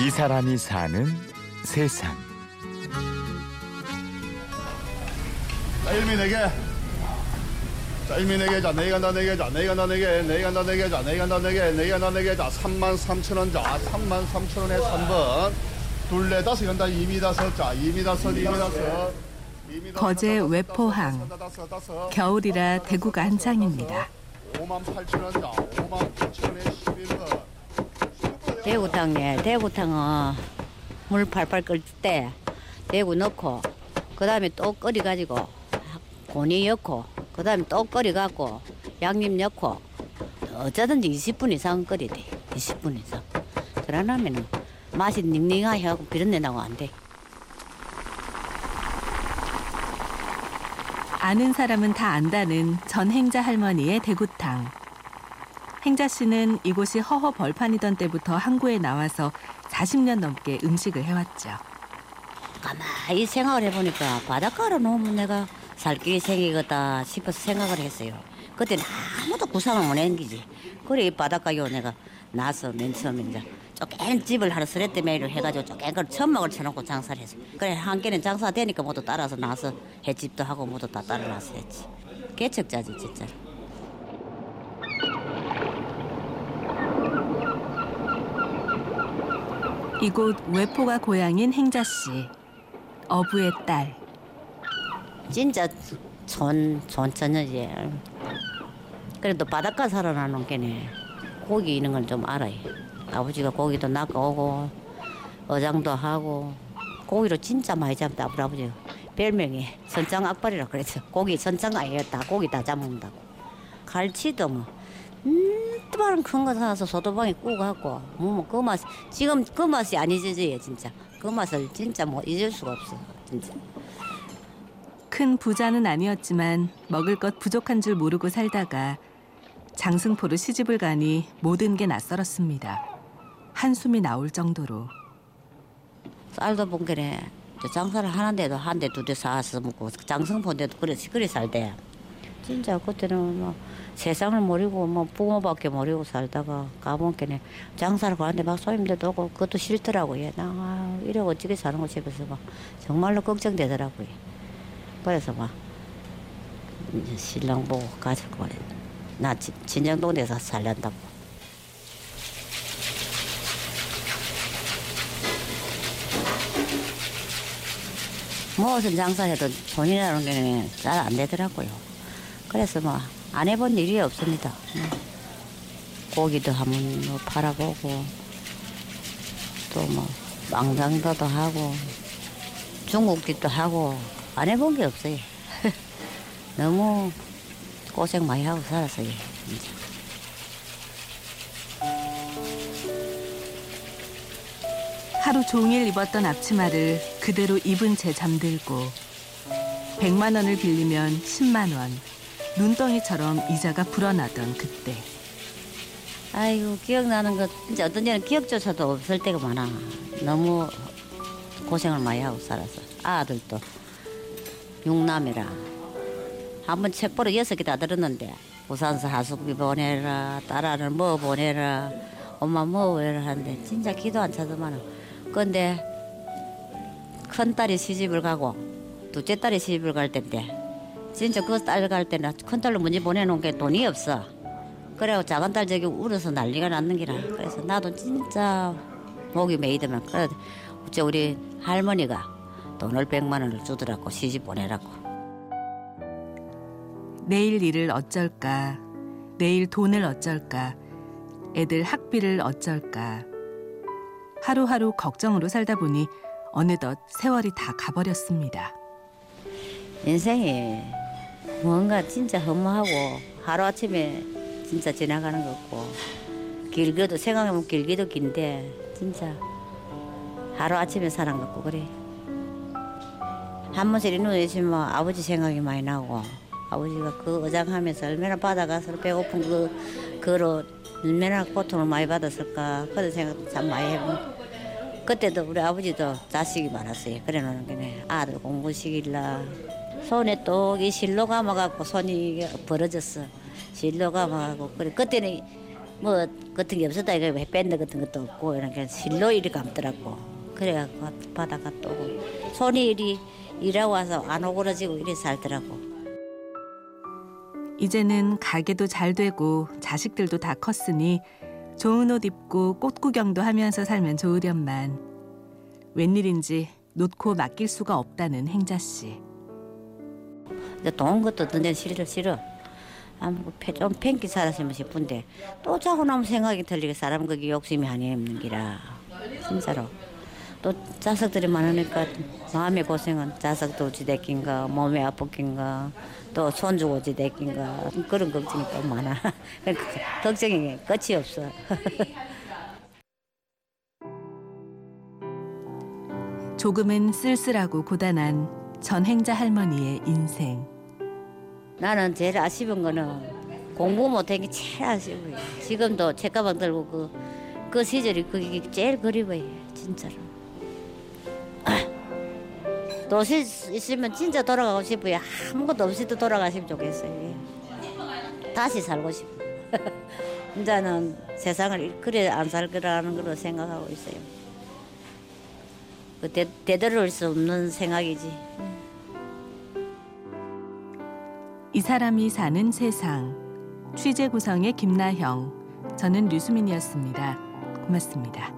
이 사람이 사는 세상. 자, 일미 네 개. 자, 일미 네 개. 자, 네 간다 네 개. 자, 네 간다 네 개. 네 간다 네 개. 자, 네 간다 네 개. 네 간다 네 개. 자, 3만 3천 원. 자, 3만 3천 원에 3번. 둘레 다섯 간다. 2미 다섯. 자, 2미 다섯. 2미 다섯. 거제 외포항. 겨울이라 대구가 한창입니다. 5만 8천 원. 자, 5만 8천 원에 11번. 대구탕에 대구탕은 물 팔팔 끓을 때 대구 넣고 그 다음에 또 끓여 가지고 고니 넣고 그 다음에 또 끓여 갖고 양념 넣고 어쩌든지 20분 이상 끓여야 돼 20분 이상. 그러려면 맛이 닝닝하게 하고 비린내 나고 안돼. 아는 사람은 다 안다는 전행자 할머니의 대구탕. 행자 씨는 이곳이 허허 벌판이던 때부터 항구에 나와서 40년 넘게 음식을 해왔죠. 가만히 생각을 해보니까 바닷가로 놓으면 내가 살 길이 생기겠다 싶어서 생각을 했어요. 그때는 아무도 구상을 못 했기지. 그래 이 바닷가요 내가 나서 맨 처음에 이제 쪼껜 집을 하루 메일을 해가지고 쪼껜 걸 천막을 쳐놓고 장사를 했어. 그래 한 개는 장사 되니까 모두 따라서 나서 횟집도 하고 모두 다 따라 나서 했지. 개척자지 진짜. 이곳 외포가 고향인 행자 씨. 어부의 딸. 진짜 촌 촌처녀지. 그래도 바닷가 살아나는 게네 고기 있는 건좀 알아요. 아버지가 고기도 낚아오고 어장도 하고 고기로 진짜 많이 잡다 아버지 별명이 선장 악발이라 그랬어. 고기 선장 아니에요. 다 고기 다 잡는다고. 갈치도 뭐 음, 뜨바른 큰거 사서 소도방에 구워 갖고 뭐그 맛 지금 그 맛이 아니지 진짜 그 맛을 진짜 뭐 잊을 수가 없어 진짜. 큰 부자는 아니었지만 먹을 것 부족한 줄 모르고 살다가 장승포로 시집을 가니 모든 게 낯설었습니다. 한숨이 나올 정도로 쌀도 본게네 장사를 하는데도 한 대 두 대 사서 먹고 장성포인데도 그래 그래 살대. 진짜 그때는 뭐 세상을 모르고 뭐 부모밖에 모르고 살다가 가본게네 장사를 가는데 막 손님들도 오고 그것도 싫더라고요. 나 아, 이래 어떻게 사는 거 싶어서 막 정말로 걱정되더라고요. 그래서 막 이제 신랑 보고 그래. 나 진- 진정동네에서 살란다고. 무엇은 장사해도 돈이라는 게 잘 안 되더라고요. 그래서 뭐 안 해본 일이 없습니다. 음. 고기도 한번 뭐 팔아보고 또 뭐 망장도도 하고 중국집도 하고 안 해본 게 없어요. 너무 고생 많이 하고 살았어요. 진짜. 하루 종일 입었던 앞치마를 그대로 입은 채 잠들고 100만 원을 빌리면 10만 원 눈덩이처럼 이자가 불어나던 그때. 아이고 기억나는 거 진짜 어떤 때는 기억조차도 없을 때가 많아. 너무 고생을 많이 하고 살아서. 아들도. 육남이라. 한번 책 보러 여섯 개 다 들었는데 부산서 하숙비 보내라 딸아는 뭐 보내라 엄마 뭐 보내라 하는데 진짜 기도 안 차더만은 근데 큰 딸이 시집을 가고 둘째 딸이 시집을 갈 때인데 진짜 그딸갈 때는 큰 딸로 문제 보내놓은 게 돈이 없어. 그래고 작은 딸 저기 울어서 난리가 났는 기라. 그래서 나도 진짜 목이 메이더만 그래 어째 우리 할머니가 돈을 백만 원을 주더라고 시집 보내라고. 내일 일을 어쩔까 내일 돈을 어쩔까 애들 학비를 어쩔까 하루하루 걱정으로 살다 보니 어느덧 세월이 다 가버렸습니다. 인생이 뭔가 진짜 허무하고 하루아침에 진짜 지나가는 것 같고 길게도 생각해보면 길게도 긴데 진짜 하루아침에 사는 것 같고 그래 한 번씩 이 눈에 있으면 아버지 생각이 많이 나고 아버지가 그 어장하면서 얼마나 바다가서 배고픈 그 그로 얼마나 고통을 많이 받았을까 그런 생각도 참 많이 해보고 그때도 우리 아버지도 자식이 많았어요. 그래놓은 게 아들 공부 시킬라 손에 또 이 실로 감아갖고 손이 벌어졌어. 실로 감아갖고 그래. 그때는 뭐 같은 게 없었다. 이거 밴드 같은 것도 없고 이렇게 실로 이리 감더라고. 그래갖고 바다가 또 손이 이리 일하고 와서 안 오그러지고 이리 살더라고. 이제는 가게도 잘 되고 자식들도 다 컸으니 좋은 옷 입고 꽃 구경도 하면서 살면 좋으련만. 웬일인지 놓고 맡길 수가 없다는 행자 씨. 돈 것도 던전 싫어 싫어. 아무 그좀 팽기 살았으면 싶은데 또 자고 나면 생각이 들리게 사람 그게 욕심이 아니 없는 기라. 진짜로. 또 자석들이 많으니까 마음의 고생은 자석도 어찌됐긴가 몸이 아프긴가 또 손주 어찌됐긴가 그런 걱정이 또 많아. 걱정이 끝이 없어. 조금은 쓸쓸하고 고단한 전행자 할머니의 인생. 나는 제일 아쉬운 거는 공부 못한 게 제일 아쉬워요. 지금도 책가방 들고 그, 그 시절이 그게 제일 그리워요. 진짜로. 도시 있으면 진짜 돌아가고 싶어요. 아무것도 없이도 돌아가시면 좋겠어요. 다시 살고 싶어. 이제는 세상을 그래 안 살 거라는 걸로 생각하고 있어요. 그 되, 되돌릴 수 없는 생각이지. 이 사람이 사는 세상. 취재 구성의 김나형. 저는 류수민이었습니다. 고맙습니다.